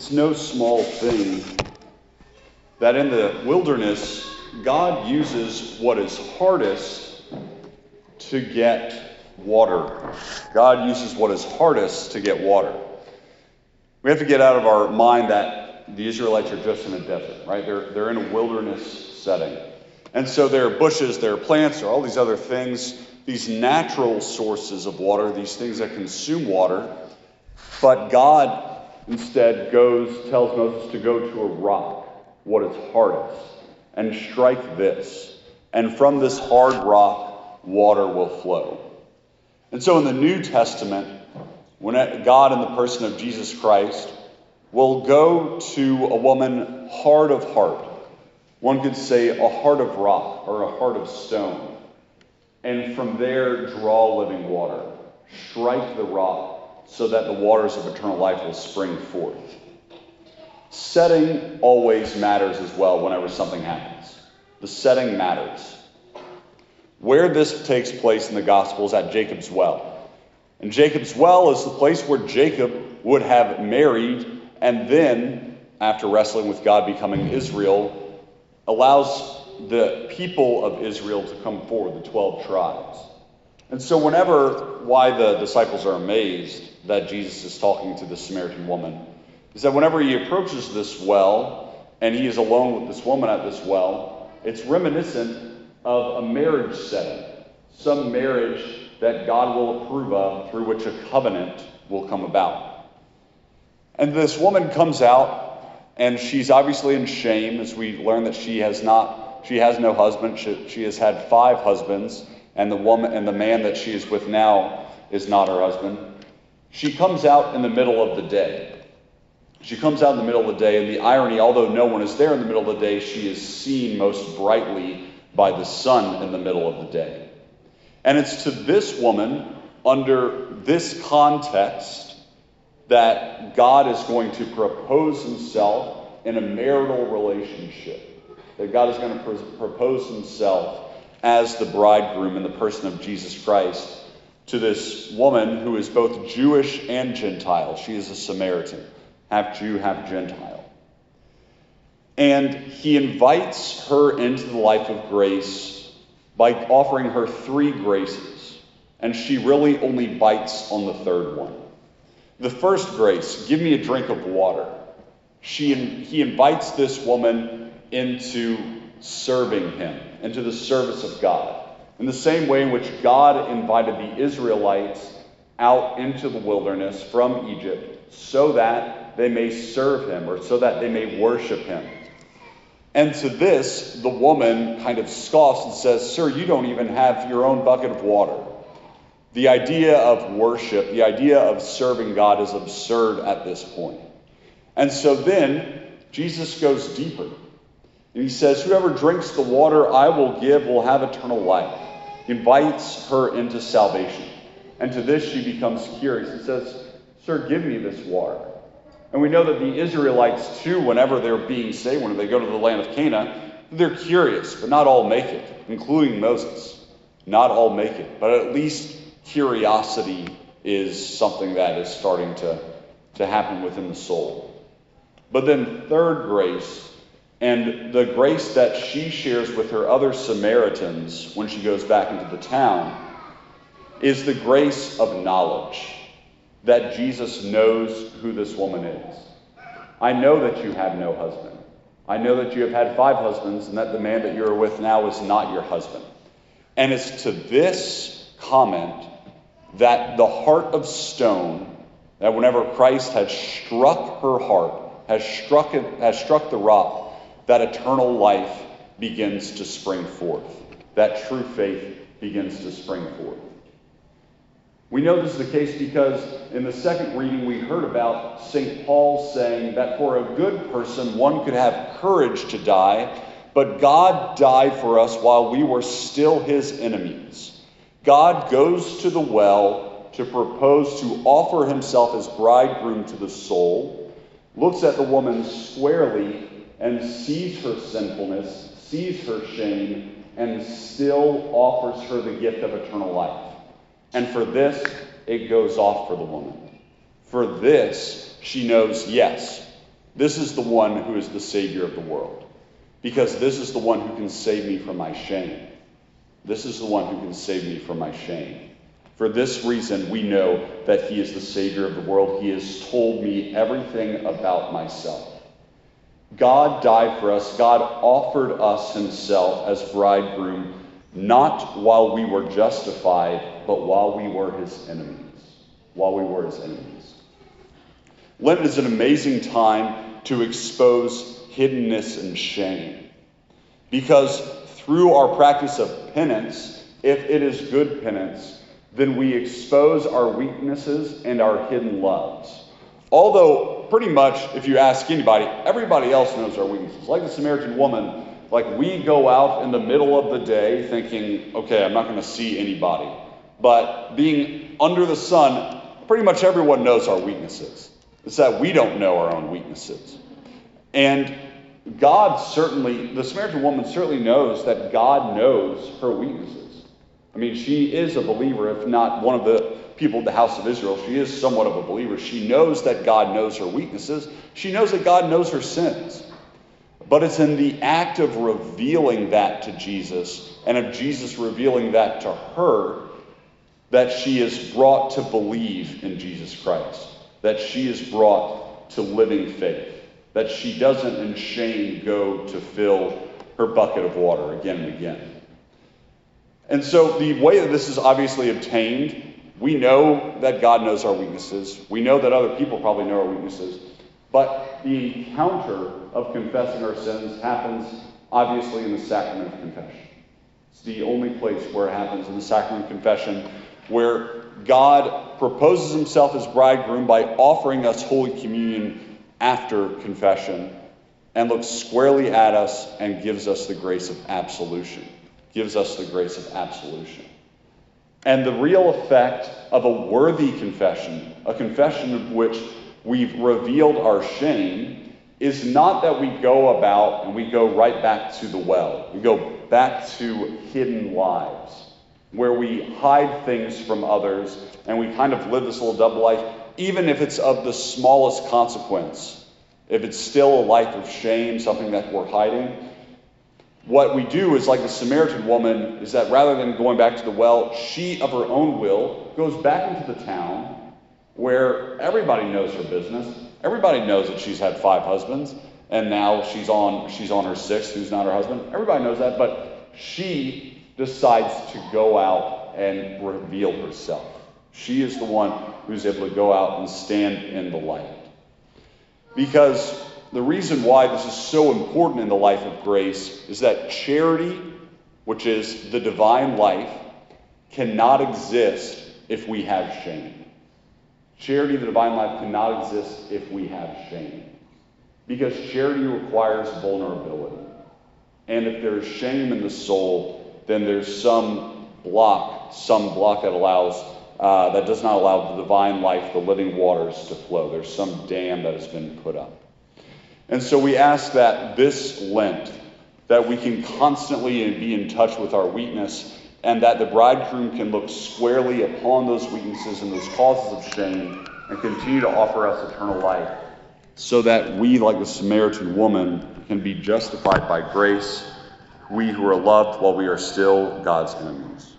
It's no small thing that in the wilderness, God uses what is hardest to get water. God uses what is hardest to get water. We have to get out of our mind that the Israelites are just in a desert, right? They're, they're in a wilderness setting. And so there are bushes, there are plants, there are all these other things, these natural sources of water, these things that consume water. But God instead goes, tells Moses to go to a rock, what is hardest, and strike this. And from this hard rock, water will flow. And so in the New Testament, when God, in the person of Jesus Christ, will go to a woman hard of heart, one could say a heart of rock or a heart of stone, and from there draw living water, strike the rock so that the waters of eternal life will spring forth. Setting always matters as well whenever something happens. The setting matters. Where this takes place in the gospel is at Jacob's well. And Jacob's well is the place where Jacob would have married and then, after wrestling with God, becoming Israel, allows the people of Israel to come forward, the 12 tribes. And so, whenever, why the disciples are amazed that Jesus is talking to the Samaritan woman, is that whenever he approaches this well and he is alone with this woman at this well, it's reminiscent of a marriage setting, some marriage that God will approve of through which a covenant will come about. And this woman comes out and she's obviously in shame as we learn that she has not she has no husband she, she has had five husbands and the woman and the man that she is with now is not her husband she comes out in the middle of the day she comes out in the middle of the day, and the irony, although no one is there in the middle of the day, she is seen most brightly by the sun in the middle of the day. And it's to this woman, under this context, that God is going to propose himself in a marital relationship. That God is going to propose himself as the bridegroom in the person of Jesus Christ to this woman who is both Jewish and Gentile. She is a Samaritan half Jew, half Gentile. And he invites her into the life of grace by offering her three graces. And she really only bites on the third one. The first grace, give me a drink of water. She, he invites this woman into serving him, into the service of God. In the same way in which God invited the Israelites out into the wilderness from Egypt so that they may serve him or so that they may worship him. And to this, the woman kind of scoffs and says, Sir, you don't even have your own bucket of water. The idea of worship, the idea of serving God is absurd at this point. And so then Jesus goes deeper. And he says, Whoever drinks the water I will give will have eternal life. He invites her into salvation. And to this she becomes curious and says, Sir, give me this water. And we know that the Israelites, too, whenever they're being saved, when they go to the land of Canaan, they're curious, but not all make it, including Moses. Not all make it, but at least curiosity is something that is starting to, to happen within the soul. But then, third grace, and the grace that she shares with her other Samaritans when she goes back into the town, is the grace of knowledge that Jesus knows who this woman is. I know that you have no husband. I know that you have had five husbands and that the man that you're with now is not your husband. And it's to this comment that the heart of stone, that whenever Christ has struck her heart, has struck, it, has struck the rock, that eternal life begins to spring forth. That true faith begins to spring forth. We know this is the case because in the second reading we heard about St. Paul saying that for a good person one could have courage to die, but God died for us while we were still his enemies. God goes to the well to propose to offer himself as bridegroom to the soul, looks at the woman squarely and sees her sinfulness, sees her shame, and still offers her the gift of eternal life. And for this, it goes off for the woman. For this, she knows, yes, This is the one who is the Savior of the world. Because this is the one who can save me from my shame. This is the one who can save me from my shame. For this reason, we know that He is the Savior of the world. He has told me everything about myself. God died for us. God offered us Himself as bridegroom, not while we were justified, but while we were His enemies. While we were His enemies. Lent is an amazing time to expose hiddenness and shame. Because through our practice of penance, if it is good penance, then we expose our weaknesses and our hidden loves. Although, pretty much, if you ask anybody, everybody else knows our weaknesses. Like the Samaritan woman, like we go out in the middle of the day thinking, okay, I'm not going to see anybody. But being under the sun, pretty much everyone knows our weaknesses. It's that we don't know our own weaknesses. And God certainly, the Samaritan woman certainly knows that God knows her weaknesses. I mean, she is a believer, if not one of the people of the house of Israel. She is somewhat of a believer. She knows that God knows her weaknesses. She knows that God knows her sins. But it's in the act of revealing that to Jesus and of Jesus revealing that to her that she is brought to believe in Jesus Christ, that she is brought to living faith that she doesn't in shame go to fill her bucket of water again and again. And so, the way that this is obviously obtained, we know that God knows our weaknesses. We know that other people probably know our weaknesses. But the encounter of confessing our sins happens obviously in the sacrament of confession. It's the only place where it happens in the sacrament of confession, where God proposes himself as bridegroom by offering us Holy Communion after confession and looks squarely at us and gives us the grace of absolution. Gives us the grace of absolution. And the real effect of a worthy confession, a confession of which we've revealed our shame, is not that we go about and we go right back to the well. We go back to hidden lives where we hide things from others and we kind of live this little double life even if it's of the smallest consequence, if it's still a life of shame, something that we're hiding, what we do is like the Samaritan woman, is that rather than going back to the well, she of her own will goes back into the town where everybody knows her business. Everybody knows that she's had five husbands, and now she's on she's on her sixth, who's not her husband. Everybody knows that, but she decides to go out and reveal herself. She is the one who's able to go out and stand in the light. Because the reason why this is so important in the life of grace is that charity, which is the divine life, cannot exist if we have shame. Charity, the divine life, cannot exist if we have shame. Because charity requires vulnerability. And if there is shame in the soul, then there's some block, some block that allows uh, that does not allow the divine life, the living waters to flow. There's some dam that has been put up. And so we ask that this Lent, that we can constantly be in touch with our weakness, and that the bridegroom can look squarely upon those weaknesses and those causes of shame and continue to offer us eternal life, so that we, like the Samaritan woman, can be justified by grace, we who are loved while we are still God's enemies.